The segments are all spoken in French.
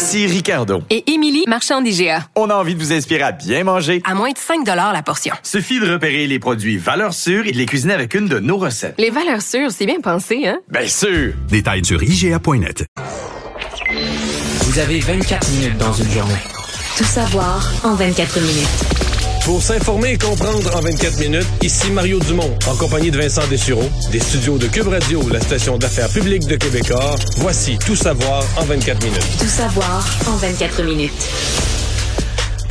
Ici Ricardo. Et Émilie, marchand d'IGA. On a envie de vous inspirer à bien manger. À moins de 5 la portion. Suffit de repérer les produits valeurs sûres et de les cuisiner avec une de nos recettes. Les valeurs sûres, c'est bien pensé, hein? Bien sûr! Détails sur IGA.net. Vous avez 24 minutes dans une journée. Tout savoir en 24 minutes. Pour s'informer et comprendre en 24 minutes, ici Mario Dumont, en compagnie de Vincent Dessureau, des studios de Cube Radio, la station d'affaires publique de Québécois. Voici Tout savoir en 24 minutes. Tout savoir en 24 minutes.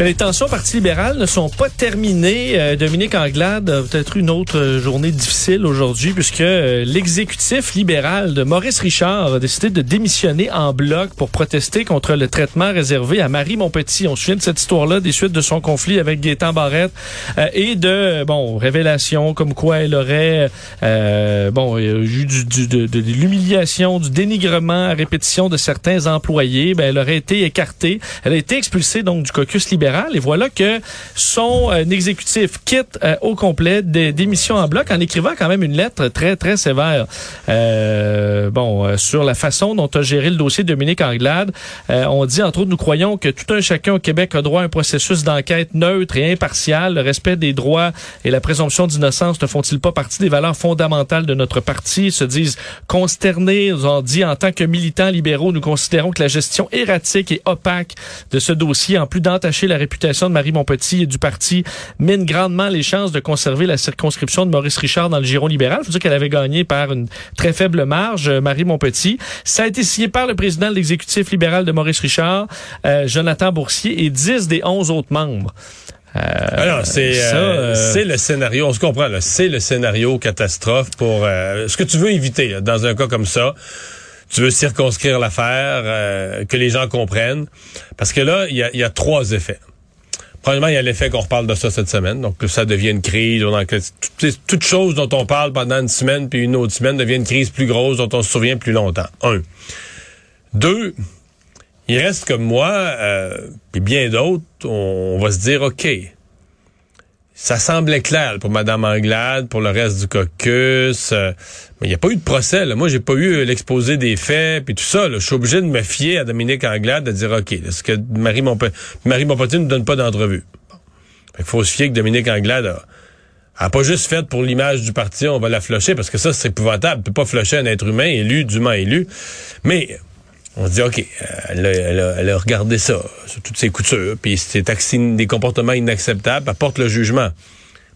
Les tensions au Parti libéral ne sont pas terminées. Euh, Dominique Anglade a peut-être une autre euh, journée difficile aujourd'hui puisque euh, l'exécutif libéral de Maurice Richard a décidé de démissionner en bloc pour protester contre le traitement réservé à Marie Montpetit. On se souvient de cette histoire-là des suites de son conflit avec Gaétan Barrette et de bon révélations comme quoi elle aurait bon eu du, du, de, de, l'humiliation, du dénigrement à répétition de certains employés. Ben, elle aurait été écartée. Elle a été expulsée donc du caucus libéral et voilà que son euh, exécutif quitte euh, au complet des démissions en bloc en écrivant quand même une lettre très, très sévère euh, bon, sur la façon dont a géré le dossier Dominique Anglade. on dit, entre autres, nous croyons que tout un chacun au Québec a droit à un processus d'enquête neutre et impartial. Le respect des droits et la présomption d'innocence ne font-ils pas partie des valeurs fondamentales de notre parti? Ils se disent consternés, nous ont dit, en tant que militants libéraux, nous considérons que la gestion erratique et opaque de ce dossier, en plus d'entacher la réputation de Marie Montpetit et du parti mine grandement les chances de conserver la circonscription de Maurice Richard dans le giron libéral. faut dire qu'elle avait gagné par une très faible marge, euh, Marie Montpetit. Ça a été signé par le président de l'exécutif libéral de Maurice Richard, euh, Jonathan Boursier, et 10 des 11 autres membres. Euh, Alors, c'est euh, c'est le scénario, on se comprend, c'est le scénario catastrophe pour ce que tu veux éviter dans un cas comme ça tu veux circonscrire l'affaire, que les gens comprennent. Parce que là, il y a, y a, trois effets. Premièrement, il y a l'effet qu'on reparle de ça cette semaine. Donc, ça devient une crise. Toute, toute chose dont on parle pendant une semaine puis une autre semaine devient une crise plus grosse dont on se souvient plus longtemps. Un. Deux, il reste comme moi, euh, puis bien d'autres, on, va se dire, OK, ça semblait clair pour Mme Anglade, pour le reste du caucus. Euh, mais il n'y a pas eu de procès. Là. Moi, j'ai pas eu l'exposé des faits, puis tout ça. Je suis obligé de me fier à Dominique Anglade, de dire, OK, est-ce que Marie, Montpe Marie Montpetit ne donne pas d'entrevue? Il faut se fier que Dominique Anglade a, pas juste fait pour l'image du parti, on va la flusher, parce que ça, c'est épouvantable. On peut pas flusher un être humain élu, dûment élu. Mais on se dit, OK, elle a, regardé ça, sur toutes ses coutures, puis c'est des comportements inacceptables, apporte le jugement.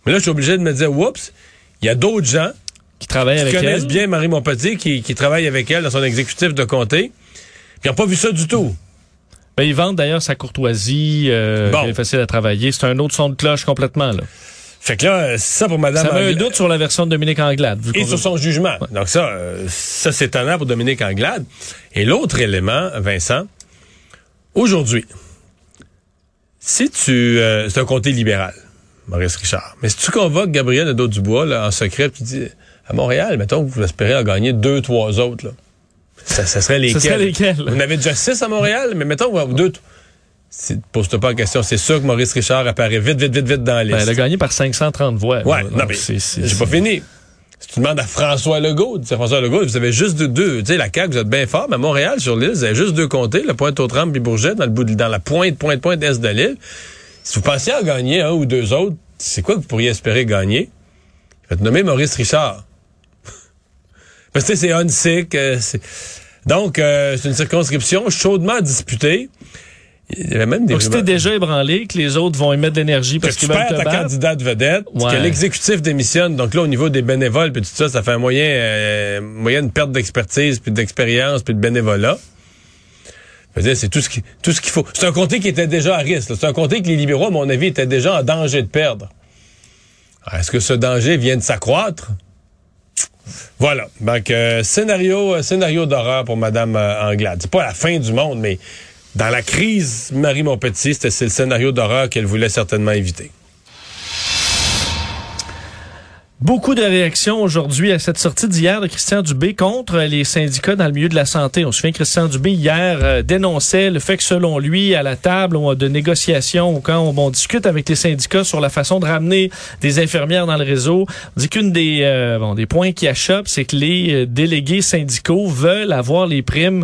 Mais là, je suis obligé de me dire, oups, il y a d'autres gens qui travaillent avec connaissent bien Marie Montpetit, qui, qui travaillent avec elle dans son exécutif de comté, puis n'ont pas vu ça du tout. Ben, ils vendent d'ailleurs sa courtoisie, euh, bon. est facile à travailler. C'est un autre son de cloche complètement, là. Fait que là, ça pour Madame. Ça met un doute sur la version de Dominique Anglade. Et sur son jugement. Donc ça, euh, ça c'est étonnant pour Dominique Anglade. Et l'autre élément, Vincent, aujourd'hui, si tu, euh, c'est un comté libéral, Maurice Richard, mais si tu convoques Gabriel Nadeau-Dubois là, en secret, tu dis à Montréal, mettons que vous espérez en gagner deux, trois autres, là. Ça, ça serait lesquels? Ça serait lesquels? Vous en avez déjà six à Montréal, mais mettons deux pose-toi pas la question. C'est sûr que Maurice Richard apparaît vite, vite, vite, vite dans la liste. Ben, elle a gagné par 530 voix. Ouais, non, mais j'ai pas fini. Si tu demandes à François Legault, tu François Legault, vous avez juste deux, tu sais, la CAQ, vous êtes bien fort, mais à Montréal, sur l'île, vous avez juste deux comtés, le Pointe-aux-Trembles et Bourget, dans le bout, dans la pointe, pointe, pointe est de l'île. Si vous pensiez à gagner un ou deux autres, c'est quoi que vous pourriez espérer gagner? Vous nommer Maurice Richard. Parce que c'est unsick. Euh, donc, euh, c'est une circonscription chaudement disputée. Il y avait même des Donc, c'était déjà ébranlé, que les autres vont émettre de l'énergie parce qu'ils veulent te ta candidate vedette, que l'exécutif démissionne. Donc là, au niveau des bénévoles, puis tout ça, ça fait un moyen, euh, moyen de perte d'expertise, puis d'expérience, puis de bénévolat. C'est tout ce qui, tout ce qu'il faut. C'est un comté qui était déjà à risque. C'est un comté que les libéraux, à mon avis, étaient déjà en danger de perdre. Est-ce que ce danger vient de s'accroître? Voilà. Donc, euh, scénario, euh, scénario d'horreur pour Mme euh, Anglade. C'est pas la fin du monde, mais dans la crise, Marie Montpetit, c'était le scénario d'horreur qu'elle voulait certainement éviter. Beaucoup de réactions aujourd'hui à cette sortie d'hier de Christian Dubé contre les syndicats dans le milieu de la santé. On se souvient que Christian Dubé hier euh, dénonçait le fait que selon lui, à la table de négociation, quand on, discute avec les syndicats sur la façon de ramener des infirmières dans le réseau, on dit qu'une des euh, bon, des points qui achoppent, c'est que les euh, délégués syndicaux veulent avoir les primes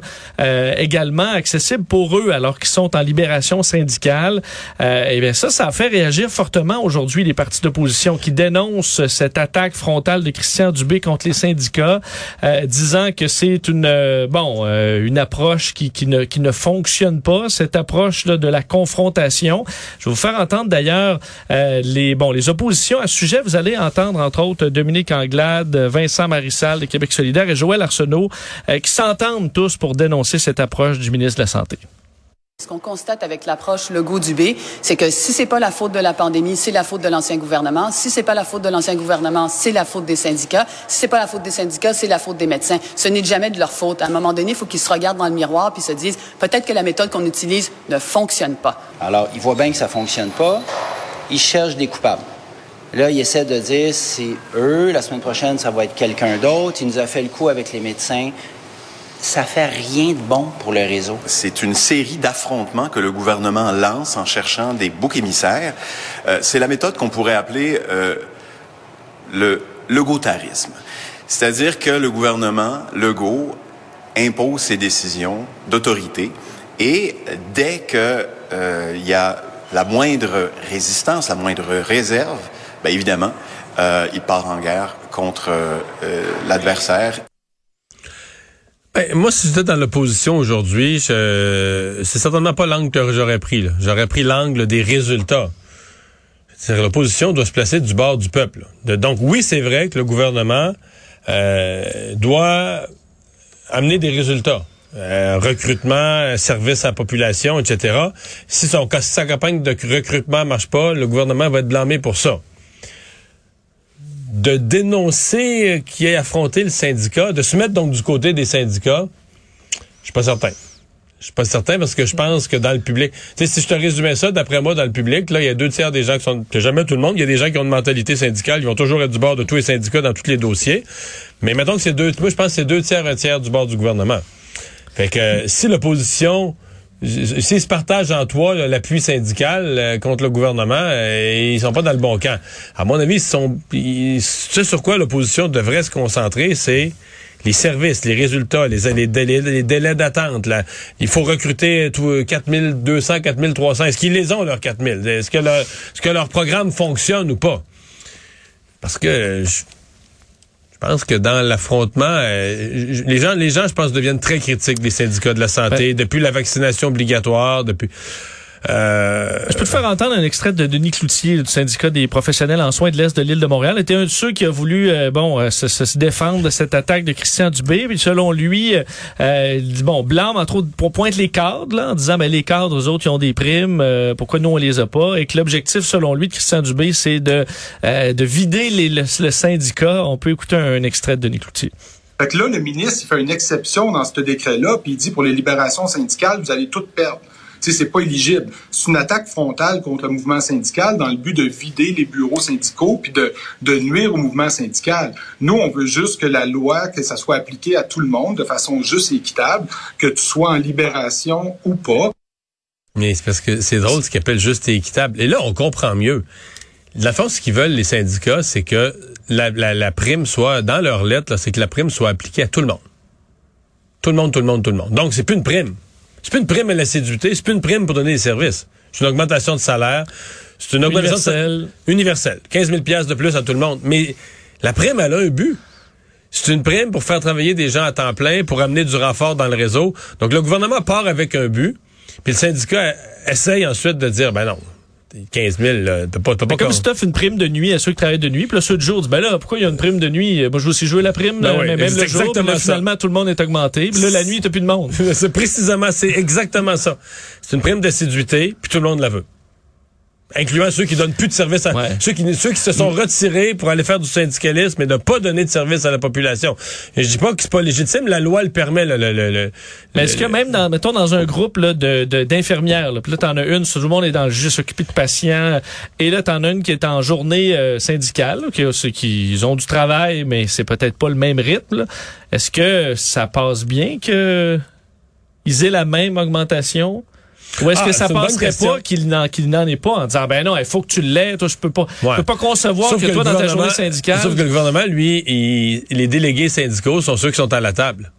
également accessibles pour eux alors qu'ils sont en libération syndicale. et bien ça, ça a fait réagir fortement aujourd'hui les partis d'opposition qui dénoncent cette frontale de Christian Dubé contre les syndicats, euh, disant que c'est une euh, bon euh, une approche qui, qui, ne qui ne fonctionne pas, cette approche là de la confrontation. Je vais vous faire entendre d'ailleurs les bon les oppositions à ce sujet. Vous allez entendre entre autres Dominique Anglade, Vincent Marissal de Québec solidaire et Joël Arsenault qui s'entendent tous pour dénoncer cette approche du ministre de la Santé. Ce qu'on constate avec l'approche Legault-Dubé, c'est que si c'est pas la faute de la pandémie, c'est la faute de l'ancien gouvernement. Si c'est pas la faute de l'ancien gouvernement, c'est la faute des syndicats. Si c'est pas la faute des syndicats, c'est la faute des médecins. Ce n'est jamais de leur faute. À un moment donné, il faut qu'ils se regardent dans le miroir puis se disent peut-être que la méthode qu'on utilise ne fonctionne pas. Alors, ils voient bien que ça fonctionne pas. Ils cherchent des coupables. Là, ils essaient de dire c'est eux. La semaine prochaine, ça va être quelqu'un d'autre. Il nous a fait le coup avec les médecins ça fait rien de bon pour le réseau. C'est une série d'affrontements que le gouvernement lance en cherchant des boucs émissaires. Euh, c'est la méthode qu'on pourrait appeler euh, le legautarisme. C'est-à-dire que le gouvernement Legault impose ses décisions d'autorité et dès que euh, il y a la moindre résistance, la moindre réserve, bien évidemment, euh, il part en guerre contre euh, l'adversaire ben, moi, si j'étais dans l'opposition aujourd'hui, c'est certainement pas l'angle que j'aurais pris. J'aurais pris l'angle des résultats. L'opposition doit se placer du bord du peuple. donc oui, c'est vrai que le gouvernement euh, doit amener des résultats. Euh, recrutement, service à la population, etc. Si, son, sa campagne de recrutement marche pas, le gouvernement va être blâmé pour ça de dénoncer qui ait affronté le syndicat, de se mettre donc du côté des syndicats, je suis pas certain. Je suis pas certain parce que je pense que dans le public, tu sais, si je te résumais ça, d'après moi, dans le public, là, il y a deux tiers des gens qui sont, jamais tout le monde, il y a des gens qui ont une mentalité syndicale, ils vont toujours être du bord de tous les syndicats dans tous les dossiers. Mais mettons que c'est deux, moi, je pense que c'est deux tiers, un tiers du bord du gouvernement. Fait que, si l'opposition, S'ils se partagent en toi l'appui syndical euh, contre le gouvernement, euh, ils sont pas dans le bon camp. À mon avis, ils sont, ce sur quoi l'opposition devrait se concentrer, c'est les services, les résultats, les, délais, d'attente. Il faut recruter 4200, 4300. Est-ce qu'ils les ont, leurs 4000? Est-ce que, leur, est-ce que leur programme fonctionne ou pas? Parce que... je pense que dans l'affrontement, euh, les gens, les gens, je pense, deviennent très critiques des syndicats de la santé depuis la vaccination obligatoire, depuis. Euh, je peux te faire entendre un extrait de Denis Cloutier du syndicat des professionnels en soins de l'Est de l'île de Montréal. Il était un de ceux qui a voulu euh, bon euh, se, défendre de cette attaque de Christian Dubé. Puis selon lui, il bon, blâme entre autres pour pointe les cadres là, en disant ben les cadres, eux autres, ils ont des primes, pourquoi nous on les a pas? Et que l'objectif, selon lui, de Christian Dubé, c'est de, de vider les, le, syndicat. On peut écouter un, extrait de Denis Cloutier. Fait que là, le ministre il fait une exception dans ce décret-là, puis il dit pour les libérations syndicales, vous allez tout perdre c'est pas éligible. C'est une attaque frontale contre le mouvement syndical dans le but de vider les bureaux syndicaux puis de, nuire au mouvement syndical. Nous, on veut juste que la loi, que ça soit appliqué à tout le monde de façon juste et équitable, que tu sois en libération ou pas. Mais c'est parce que c'est drôle ce qu'ils appellent juste et équitable. Et là, on comprend mieux. La force qu'ils veulent, les syndicats, c'est que la, la, prime soit, dans leur lettre, c'est que la prime soit appliquée à tout le monde. Tout le monde, tout le monde, tout le monde. Donc, c'est plus une prime. C'est plus une prime à l'assiduité, c'est plus une prime pour donner des services. C'est une augmentation de salaire. C'est une augmentation universelle. universelle. 15 000 de plus à tout le monde. Mais la prime, elle a un but. C'est une prime pour faire travailler des gens à temps plein, pour amener du renfort dans le réseau. Donc le gouvernement part avec un but, puis le syndicat essaye ensuite de dire, ben non, 15 000, là, pas, pas comme si tu une prime de nuit à ceux qui travaillent de nuit, puis là, ceux de jour disent, ben là, pourquoi il y a une prime de nuit? Moi, je veux aussi jouer la prime, ben mais même le jour, finalement, tout le monde est augmenté, puis là, la nuit, t'as plus de monde. c'est précisément, c'est exactement ça. C'est une prime d'assiduité, puis tout le monde la veut. Incluant ceux qui donnent plus de service à ceux qui ceux qui se sont retirés pour aller faire du syndicalisme et de pas donner de service à la population. Et je dis pas que c'est pas légitime, la loi le permet le, le, le, Mais est-ce que même dans mettons dans un groupe là, de d'infirmières là, puis là t'en as une, tout le monde est dans le jeu s'occuper de patients et là t'en as une qui est en journée euh, syndicale, qui qui ils ont du travail mais c'est peut-être pas le même rythme. Est-ce que ça passe bien que ils aient la même augmentation? Ou est-ce que ah, ça passerait pas qu'il n'en ait pas en disant ben non, il faut que tu l'aies, toi je peux pas je peux pas concevoir que, toi dans ta journée syndicale. Sauf que le gouvernement lui, il, les délégués syndicaux sont ceux qui sont à la table.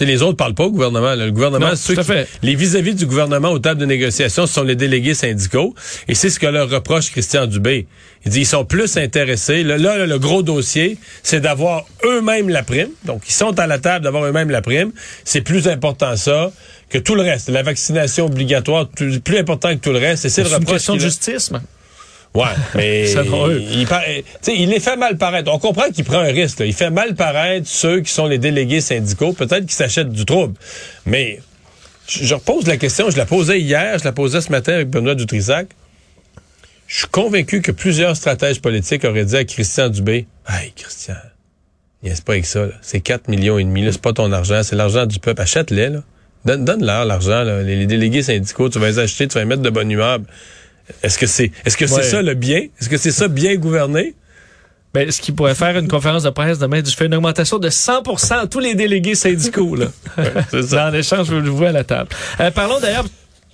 les autres parlent pas au gouvernement. Le gouvernement, ceux qui, les vis-à-vis du gouvernement aux tables de négociation, ce sont les délégués syndicaux. Et c'est ce que leur reproche Christian Dubé. Il dit ils sont plus intéressés. Là, là le gros dossier, c'est d'avoir eux-mêmes la prime. Donc, ils sont à la table d'avoir eux-mêmes la prime. C'est plus important ça que tout le reste. La vaccination obligatoire, plus important que tout le reste. Et c'est le reproche. une question de justice, Ouais, mais il, il, il les fait mal paraître. On comprend qu'il prend un risque. Il fait mal paraître ceux qui sont les délégués syndicaux. Peut-être qu'ils s'achètent du trouble. Mais je, repose la question. Je la posais hier, je la posais ce matin avec Benoît Dutrisac. Je suis convaincu que plusieurs stratèges politiques auraient dit à Christian Dubé, Hey, Christian, n'est-ce pas avec ça, c'est 4 millions et demi, c'est pas ton argent, c'est l'argent du peuple. Achète-les, là. Donne-leur l'argent, les, délégués syndicaux, tu vas les acheter, tu vas les mettre de bonne humeur. Est-ce que c'est est-ce que c'est ça le bien? Est-ce que c'est ça bien gouverné? Ben, ce qui pourrait faire une conférence de presse demain, je fais une augmentation de 100% à tous les délégués syndicaux. Là. c'est ça. En échange, je vous vois à la table. Euh, parlons d'ailleurs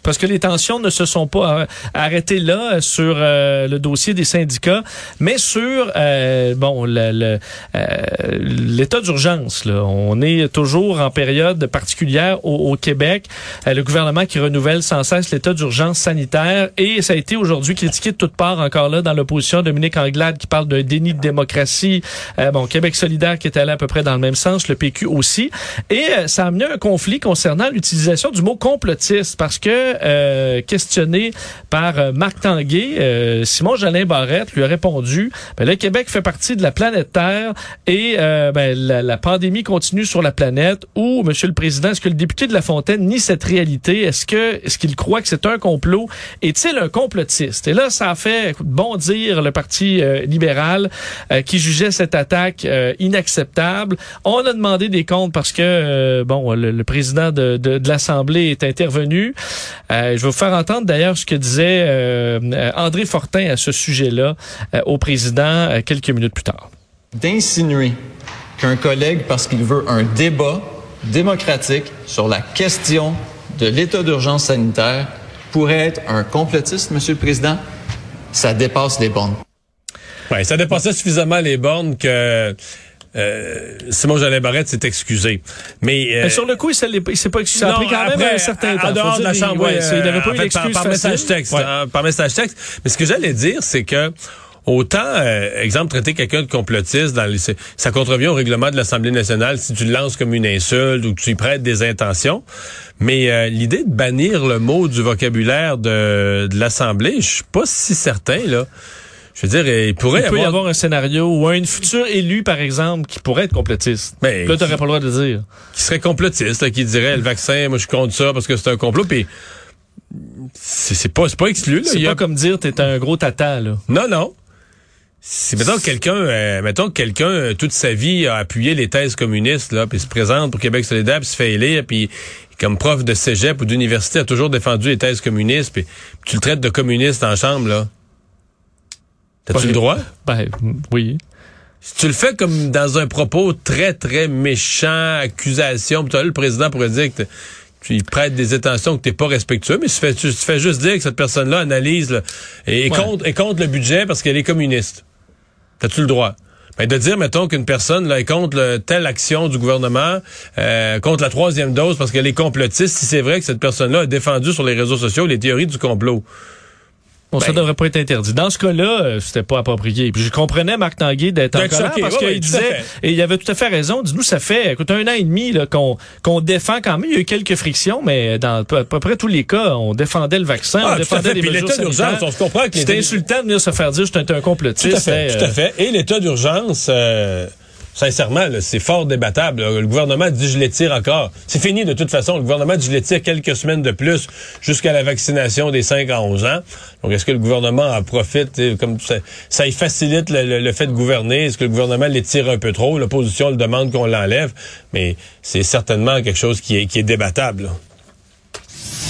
parce que les tensions ne se sont pas euh, arrêtées là euh, sur euh, le dossier des syndicats, mais sur bon l'état d'urgence. On est toujours en période particulière au, Québec. le gouvernement qui renouvelle sans cesse l'état d'urgence sanitaire et ça a été aujourd'hui critiqué de toutes parts encore là dans l'opposition. Dominique Anglade qui parle d'un déni de démocratie. bon, Québec solidaire qui est allé à peu près dans le même sens, le PQ aussi. Et ça a amené un conflit concernant l'utilisation du mot complotiste parce que euh, questionné par euh, Marc Tanguay, euh, Simon Jalin Barrette lui a répondu ben, le Québec fait partie de la planète Terre et ben, la, pandémie continue sur la planète. Ou Monsieur le Président, est-ce que le député de La Fontaine nie cette réalité? Est-ce que est-ce qu'il croit que c'est un complot? Est-il un complotiste? Et là, ça a fait bondir le Parti libéral qui jugeait cette attaque inacceptable. On a demandé des comptes parce que bon, le, président de, de, de l'Assemblée est intervenu. Euh, je vais vous faire entendre d'ailleurs ce que disait euh, euh, André Fortin à ce sujet-là au président quelques minutes plus tard. D'insinuer qu'un collègue, parce qu'il veut un débat démocratique sur la question de l'état d'urgence sanitaire, pourrait être un complotiste, Monsieur le Président, ça dépasse les bornes. Oui, ça dépassait suffisamment les bornes que euh, Simon Jalais Barrette s'est excusé. Mais, euh, sur le coup, il s'est pas excusé. Ça a pris quand même un certain temps. En dehors de la chambre, ouais, il n'avait pas eu d'excuse par, message texte. Hein, par message texte. Mais ce que j'allais dire, c'est que Autant, euh, exemple, traiter quelqu'un de complotiste, dans les, ça contrevient au règlement de l'Assemblée nationale si tu le lances comme une insulte ou que tu y prêtes des intentions. Mais euh, l'idée de bannir le mot du vocabulaire de, de l'Assemblée, je suis pas si certain là. Je veux dire, il pourrait il peut y avoir un scénario où un futur élu, par exemple, qui pourrait être complotiste. Mais ben, là, t'aurais pas le droit de le dire. Qui serait complotiste, qui dirait le vaccin, moi je compte ça parce que c'est un complot. Puis c'est pas c'est pas exclu. C'est pas comme dire t'es un gros tata là. Non non. Si mettons quelqu'un, euh, mettons quelqu'un euh, toute sa vie a appuyé les thèses communistes là, puis se présente pour Québec solidaire, puis se fait élire, puis comme prof de cégep ou d'université a toujours défendu les thèses communistes, puis tu le traites de communiste en chambre là. T'as-tu le droit? Ben, oui. Si tu le fais comme dans un propos très, très méchant, accusation, pis le président pourrait dire que tu lui prêtes des intentions que t'es pas respectueux, mais tu fais, tu, fais juste dire que cette personne-là analyse et, compte, et compte le budget parce qu'elle est communiste. T'as-tu le droit? Ben, de dire, mettons, qu'une personne là, est contre telle action du gouvernement, euh, contre la troisième dose parce qu'elle est complotiste, si c'est vrai que cette personne-là a défendu sur les réseaux sociaux les théories du complot. Bon, ça ben. devrait pas être interdit. Dans ce cas-là, euh, c'était pas approprié. Puis je comprenais Marc Tanguay d'être en colère parce qu'il disait, et il avait tout à fait raison, dis-nous, ça fait écoute, un an et demi qu'on qu'on défend quand même. Il y a eu quelques frictions, mais dans à peu près tous les cas, on défendait le vaccin, on ah, défendait les mesures sanitaires. On se comprend que C'était insultant de venir se faire dire que j'étais un complotiste. Tout à fait, tout à fait. Et l'état d'urgence... Euh sincèrement, c'est fort débattable. Le gouvernement dit je l'étire encore. C'est fini de toute façon. Le gouvernement dit je l'étire quelques semaines de plus jusqu'à la vaccination des 5 à 11 ans. Donc, est-ce que le gouvernement en profite, comme ça, y facilite le, fait de gouverner? Est-ce que le gouvernement l'étire un peu trop? L'opposition le demande qu'on l'enlève, mais c'est certainement quelque chose qui est, qui est débattable.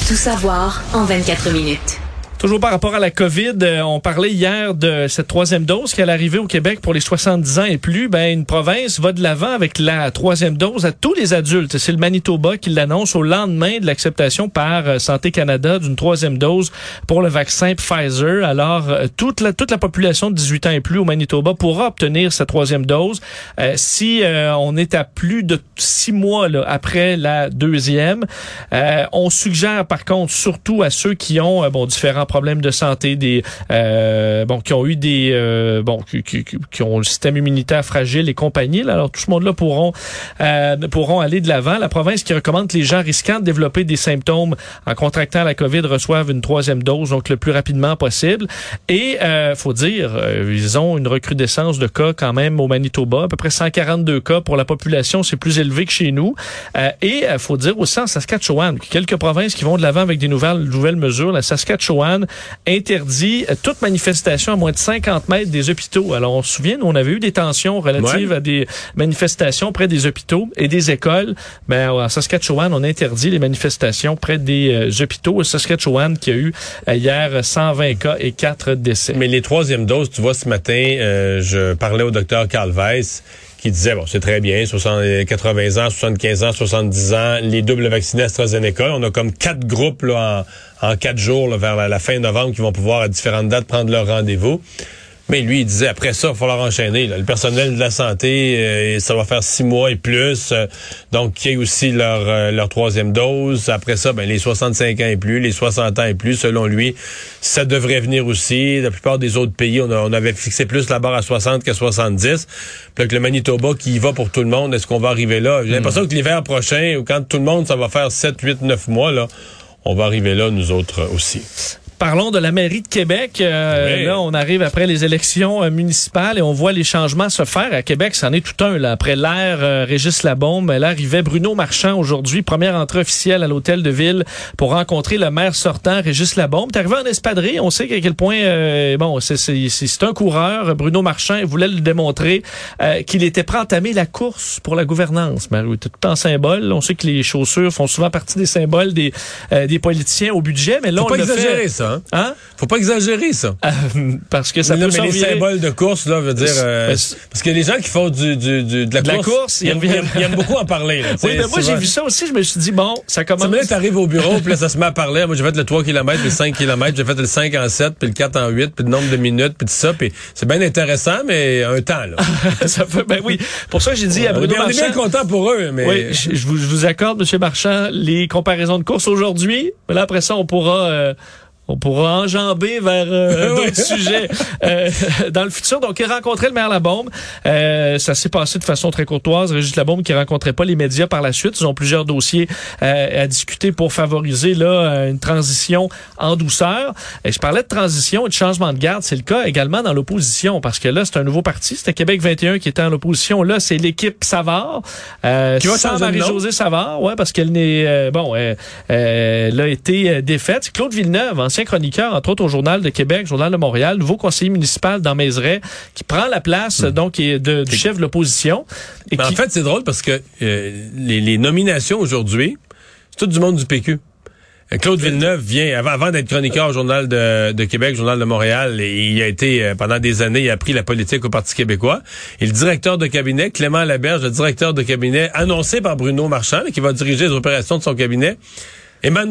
Tout savoir en 24 minutes. Toujours par rapport à la COVID, euh, on parlait hier de cette troisième dose qui allait arriver au Québec pour les 70 ans et plus. Ben, une province va de l'avant avec la troisième dose à tous les adultes. C'est le Manitoba qui l'annonce au lendemain de l'acceptation par euh, Santé Canada d'une troisième dose pour le vaccin Pfizer. Alors, euh, toute la, toute la population de 18 ans et plus au Manitoba pourra obtenir sa troisième dose si on est à plus de six mois après la deuxième. on suggère par contre surtout à ceux qui ont bon différents problèmes de santé, des euh, bon qui ont eu des euh, bon qui, qui, qui, ont le système immunitaire fragile et compagnie. Alors tout ce monde-là pourront euh, pourront aller de l'avant. La province qui recommande que les gens risquant de développer des symptômes en contractant la COVID reçoivent une troisième dose donc le plus rapidement possible. Et euh, faut dire euh, ils ont une recrudescence de cas quand même au Manitoba, à peu près 142 cas pour la population, c'est plus élevé que chez nous. Euh, et faut dire aussi en Saskatchewan, quelques provinces qui vont de l'avant avec des nouvelles nouvelles mesures. La Saskatchewan interdit toute manifestation à moins de 50 mètres des hôpitaux. Alors, on se souvient, on avait eu des tensions relatives à des manifestations près des hôpitaux et des écoles. Ben, à Saskatchewan, on interdit les manifestations près des euh, hôpitaux. Saskatchewan qui a eu euh, hier 120 cas et 4 décès. Mais les troisièmes doses, tu vois, ce matin, euh, je parlais au docteur Carl Weiss qui disait, bon, c'est très bien, 80 ans, 75 ans, 70 ans, les doubles vaccinés AstraZeneca. On a comme quatre groupes là, en, en quatre jours vers la, la, fin novembre qui vont pouvoir à différentes dates prendre leur rendez-vous. Mais lui, il disait, après ça, il va falloir enchaîner. Le personnel de la santé, euh, ça va faire six mois et plus. Euh, donc, qui ait aussi leur, euh, leur troisième dose. Après ça, ben, les 65 ans et plus, les 60 ans et plus, selon lui, ça devrait venir aussi. La plupart des autres pays, on, on avait fixé plus la barre à 60 qu'à 70. Puis que le Manitoba qui y va pour tout le monde, est-ce qu'on va arriver là? J'ai l'impression hmm. que l'hiver prochain, ou quand tout le monde, ça va faire 7, 8, 9 mois, là, on va arriver là, nous autres aussi. Parlons de la mairie de Québec. Euh, là, on arrive après les élections euh, municipales et on voit les changements se faire. À Québec, c'en est tout un. Là. Après l'air euh, Régis Labombe, là arrivait Bruno Marchand aujourd'hui, première entrée officielle à l'hôtel de ville pour rencontrer le maire sortant, Régis Labombe. T'es arrivé en espadrille. On sait à quel point, euh, bon, c'est un coureur. Bruno Marchand voulait le démontrer qu'il était prêt à entamer la course pour la gouvernance. Mais tout en symbole. On sait que les chaussures font souvent partie des symboles des, des politiciens au budget, mais là, on pas exagérer, ça. Hein? hein? Faut pas exagérer ça. Euh, parce que ça peut mais les symboles de course là veut dire euh, parce que les gens qui font du, du, du de la course, ils, aiment, beaucoup en parler. Là, oui, mais moi j'ai vu ça aussi, je me suis dit bon, ça commence. Tu arrives au bureau, puis là ça se met à parler. Moi j'ai fait le 3 km, puis le 5 km, j'ai fait le 5 en 7, puis le 4 en 8, puis le nombre de minutes, puis tout ça, puis c'est bien intéressant mais un temps là. ça fait ben oui, pour ça j'ai dit à Bruno on est bien content pour eux mais Oui, je, vous, je vous accorde monsieur Marchand les comparaisons de course aujourd'hui, mais là après ça on pourra euh, on pourra enjamber vers euh, d'autres sujets euh, dans le futur. Donc, il a rencontré le maire Labombe. Euh, ça s'est passé de façon très courtoise. Régis Labombe qui rencontrait pas les médias par la suite. Ils ont plusieurs dossiers euh, à discuter pour favoriser là une transition en douceur. Et je parlais de transition et de changement de garde. C'est le cas également dans l'opposition parce que là, c'est un nouveau parti. C'était Québec 21 qui était en opposition. Là, c'est l'équipe Savard. Euh, qui va sans Marie-Josée Savard, ouais, parce qu'elle n'est... bon, elle a été défaite. Claude Villeneuve, ancien chroniqueur, entre autres au Journal de Québec, Journal de Montréal, nouveau conseiller municipal dans Mézeray, qui prend la place hmm. donc de, du chef de l'opposition. En fait, c'est drôle parce que euh, les, nominations aujourd'hui, c'est tout du monde du PQ. Euh, Claude Villeneuve vient, avant, d'être chroniqueur au Journal de, Québec, Journal de Montréal, et il a été, euh, pendant des années, il a appris la politique au Parti québécois. Et le directeur de cabinet, Clément Laberge, le directeur de cabinet, annoncé par Bruno Marchand, qui va diriger les opérations de son cabinet,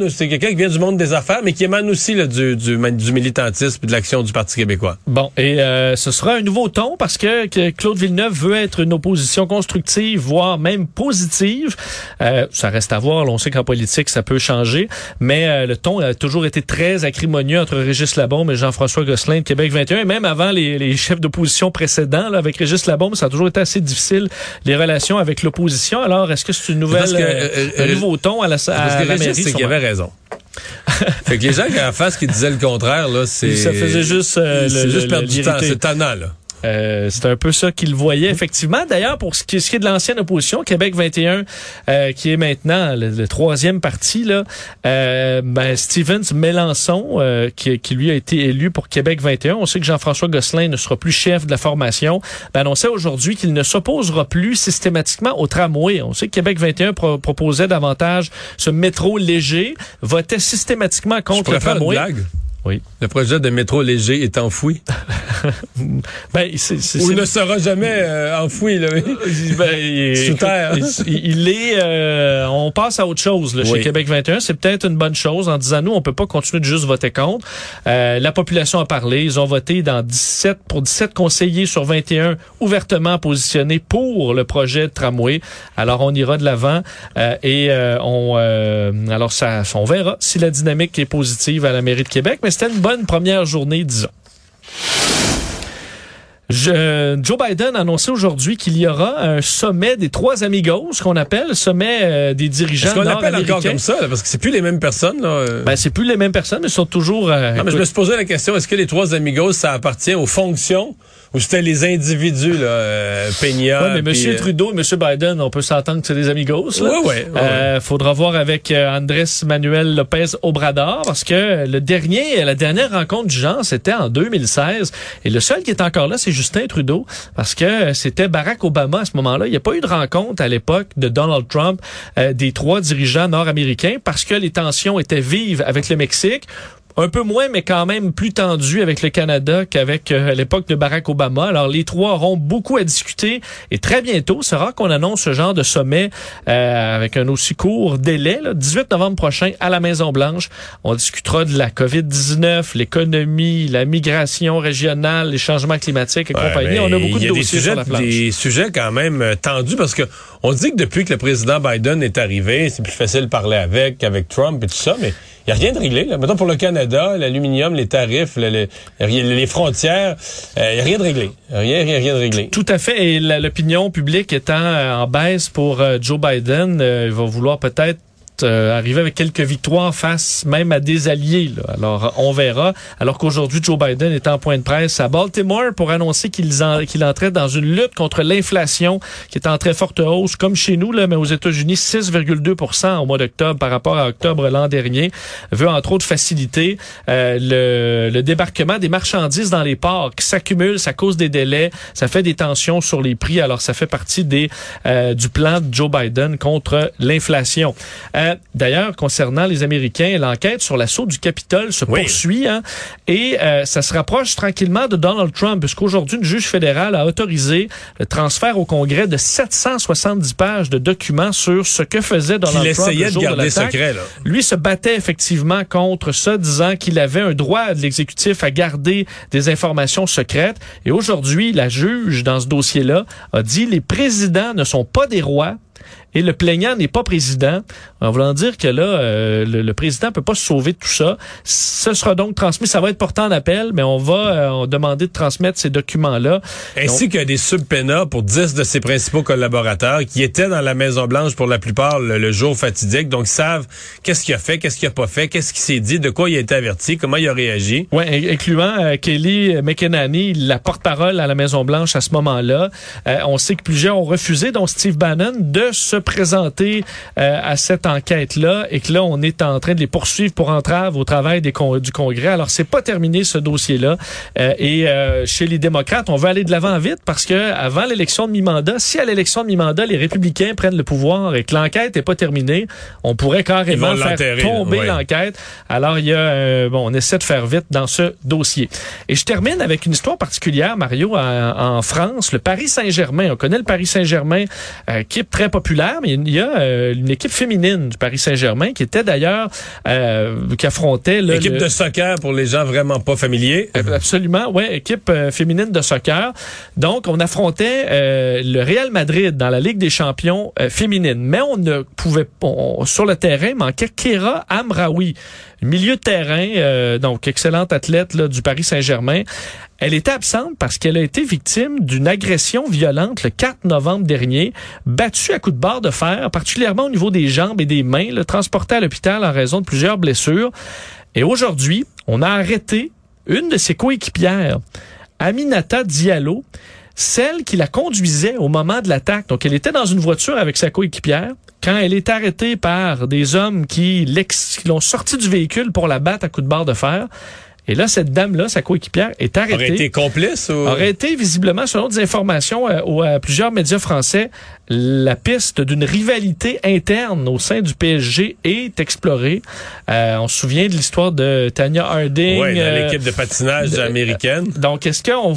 c'est quelqu'un qui vient du monde des affaires, mais qui émane aussi du, du, militantisme et de l'action du Parti québécois. Bon, et euh, ce sera un nouveau ton parce que, Claude Villeneuve veut être une opposition constructive, voire même positive. Euh, ça reste à voir. on sait qu'en politique, ça peut changer, mais euh, le ton a toujours été très acrimonieux entre Régis Labombe et Jean-François Gosselin de Québec 21. Et même avant les, chefs d'opposition précédents, là, avec Régis Labombe, ça a toujours été assez difficile, les relations avec l'opposition. Alors, est-ce que c'est une nouvelle, un nouveau ton à la, à la mairie? Il avait raison. fait que les gens qui en face qui disaient le contraire, là, c'est. Ça faisait juste, euh, juste perdre du temps. C'est tannant, là. Euh, c'est un peu ça qu'il voyait, effectivement. D'ailleurs, pour ce qui, est de l'ancienne opposition, Québec 21, euh, qui est maintenant le, troisième parti, là, euh, ben, Stevens Mélenchon, euh, qui, qui, lui a été élu pour Québec 21. On sait que Jean-François Gosselin ne sera plus chef de la formation. Ben, annonçait aujourd'hui qu'il ne s'opposera plus systématiquement au tramway. On sait que Québec 21 proposait davantage ce métro léger, votait systématiquement contre le tramway. Oui. Le projet de métro léger est enfoui. ben, c'est, Ou il ne sera jamais euh, enfoui, là. ben, il, Sous terre. Il, est, euh, on passe à autre chose, là, chez Québec 21. C'est peut-être une bonne chose en disant, nous, on peut pas continuer de juste voter contre. Euh, la population a parlé. Ils ont voté dans 17, pour 17 conseillers sur 21 ouvertement positionnés pour le projet de tramway. Alors, on ira de l'avant. et on, alors, ça, on verra si la dynamique est positive à la mairie de Québec. Mais c'était une bonne première journée, disons. Joe Biden a annoncé aujourd'hui qu'il y aura un sommet des trois amigos, ce qu'on appelle le sommet euh, des dirigeants Est-ce qu'on appelle encore comme ça, parce que c'est plus les mêmes personnes. Là. Euh? Ben, c'est plus les mêmes personnes, mais ils sont toujours... Euh, non, mais je me suis posé la question, est-ce que les trois amigos, ça appartient aux fonctions ou c'était les individus, là, euh, Peña. Ouais, mais M. Trudeau et M. Biden, on peut s'entendre que c'est des amigos, là. Oui, oui. Euh, faudra voir avec euh, Andrés Manuel Lopez Obrador, parce que le dernier, la dernière rencontre du genre, c'était en 2016. Et le seul qui est encore là, c'est Justin Trudeau, parce que c'était Barack Obama à ce moment-là. Il n'y a pas eu de rencontre à l'époque de Donald Trump des trois dirigeants nord-américains, parce que les tensions étaient vives avec le Mexique un peu moins, mais quand même plus tendu avec le Canada qu'avec euh, l'époque de Barack Obama. Alors, les trois auront beaucoup à discuter et très bientôt, c'est rare qu'on annonce ce genre de sommet euh, avec un aussi court délai. Là, 18 novembre prochain à la Maison-Blanche, on discutera de la COVID-19, l'économie, la migration régionale, les changements climatiques et compagnie. On a beaucoup de dossiers sur la planche. Des sujets quand même euh, tendus parce que on dit que depuis que le président Biden est arrivé, c'est plus facile de parler avec qu'avec Trump et tout ça, mais n'y a rien de réglé. Là. Mettons pour le Canada, l'aluminium, les tarifs, les frontières, il euh, n'y a rien de réglé. Rien, rien, rien de réglé. Tout à fait. Et l'opinion publique étant euh, en baisse pour euh, Joe Biden, il va vouloir peut-être euh, arriver avec quelques victoires face même à des alliés. Là. Alors, on verra. Alors qu'aujourd'hui, Joe Biden est en point de presse à Baltimore pour annoncer qu'il qu'il entrait dans une lutte contre l'inflation qui est en très forte hausse, comme chez nous, là, mais aux États-Unis, 6,2% au mois d'octobre par rapport à octobre l'an dernier. Veut entre autres faciliter euh, le, le, débarquement des marchandises dans les ports qui s'accumulent, ça cause des délais, ça fait des tensions sur les prix. Alors, ça fait partie des euh, du plan de Joe Biden contre l'inflation. Euh, d'ailleurs, concernant les Américains, l'enquête sur l'assaut du Capitole se poursuit hein, et euh, ça se rapproche tranquillement de Donald Trump, puisqu'aujourd'hui, une juge fédérale a autorisé le transfert au Congrès de 770 pages de documents sur ce que faisait Donald Trump le jour de, garder secret. Là. Lui se battait effectivement contre ça, disant qu'il avait un droit de l'exécutif à garder des informations secrètes. Et aujourd'hui, la juge, dans ce dossier-là, a dit les présidents ne sont pas des rois, et le plaignant n'est pas président. En voulant dire que là, euh, le, président peut pas se sauver de tout ça. Ce sera donc transmis. Ça va être porté en appel, mais on va euh, demander de transmettre ces documents-là. Ainsi que des subpénas pour 10 de ses principaux collaborateurs qui étaient dans la Maison-Blanche pour la plupart le, jour fatidique. Donc, savent qu'est-ce qu'il a fait, qu'est-ce qu'il a pas fait, qu'est-ce qu'il s'est dit, de quoi il a été averti, comment il a réagi. Oui, incluant euh, Kelly McEnany, la porte-parole à la Maison-Blanche à ce moment-là. on sait que plusieurs ont refusé, dont Steve Bannon, de se présenter euh, à cette enquête-là et que là, on est en train de les poursuivre pour entrave au travail des du Congrès. Alors, c'est pas terminé ce dossier-là. Euh, et euh, chez les démocrates, on veut aller de l'avant vite parce que avant l'élection de mi-mandat, si à l'élection de mi-mandat, les républicains prennent le pouvoir et que l'enquête n'est pas terminée, on pourrait carrément faire tomber l'enquête. Alors, il y a, bon, on essaie de faire vite dans ce dossier. Et je termine avec une histoire particulière, Mario, en, France. Le Paris Saint-Germain, on connaît le Paris Saint-Germain, qui est très populaire mais il y a euh, une équipe féminine du Paris Saint-Germain qui était d'ailleurs euh, qui affrontait l'équipe de soccer pour les gens vraiment pas familiers. Euh, absolument, ouais, équipe féminine de soccer. Donc on affrontait le Real Madrid dans la Ligue des Champions féminine, mais on ne pouvait pas sur le terrain manquait Kera Amraoui, milieu de terrain, donc excellente athlète là, du Paris Saint-Germain. Elle était absente parce qu'elle a été victime d'une agression violente le 4 novembre dernier, battue à coups de barre de fer, particulièrement au niveau des jambes et des mains, le transportée à l'hôpital en raison de plusieurs blessures. Et aujourd'hui, on a arrêté une de ses coéquipières Aminata Diallo, celle qui la conduisait au moment de l'attaque. Donc, elle était dans une voiture avec sa coéquipière quand elle est arrêtée par des hommes qui l'ont sortie du véhicule pour la battre à coups de barre de fer. Et là, cette dame-là, sa coéquipière, est arrêtée. Aurait été complice ou... Aurait été visiblement, selon des informations euh, à plusieurs médias français, la piste d'une rivalité interne au sein du PSG est explorée. Euh, on se souvient de l'histoire de Tanya Harding. Oui, euh, l'équipe de patinage américaine. Donc, est-ce qu'on,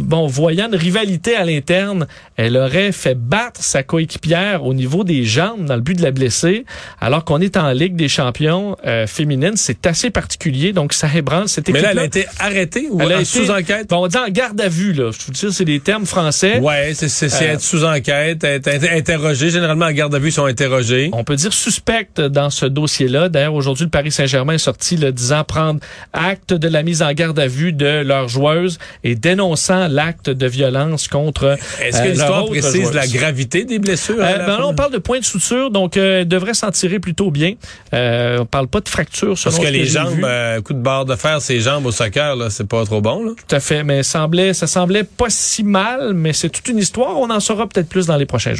bon, voyant une rivalité à l'interne, elle aurait fait battre sa coéquipière au niveau des jambes dans le but de la blesser, alors qu'on est en Ligue des champions euh, féminine? C'est assez particulier. Donc, ça ébranle cette équipe Mais là, elle a été arrêtée ou elle a sous enquête? Bon, on dit en garde à vue, là. Je vous dis, c'est des termes français. Ouais, c'est, être sous enquête, être interrogés. Généralement, en garde à vue, sont interrogés. On peut dire suspecte dans ce dossier-là. D'ailleurs, aujourd'hui, le Paris Saint-Germain est sorti le disant prendre acte de la mise en garde à vue de leur joueuse et dénonçant l'acte de violence contre. Est-ce que euh, l'histoire précise la gravité des blessures? Euh, ben on parle de points de suture, donc euh, devrait s'en tirer plutôt bien. Euh, on parle pas de fracture. Parce que, les jambes, euh, coup de barre de fer, ces jambes au soccer, là, c'est pas trop bon. Là. Tout à fait, mais semblait, ça semblait pas si mal, mais c'est toute une histoire. On en saura peut-être plus dans les prochains jours.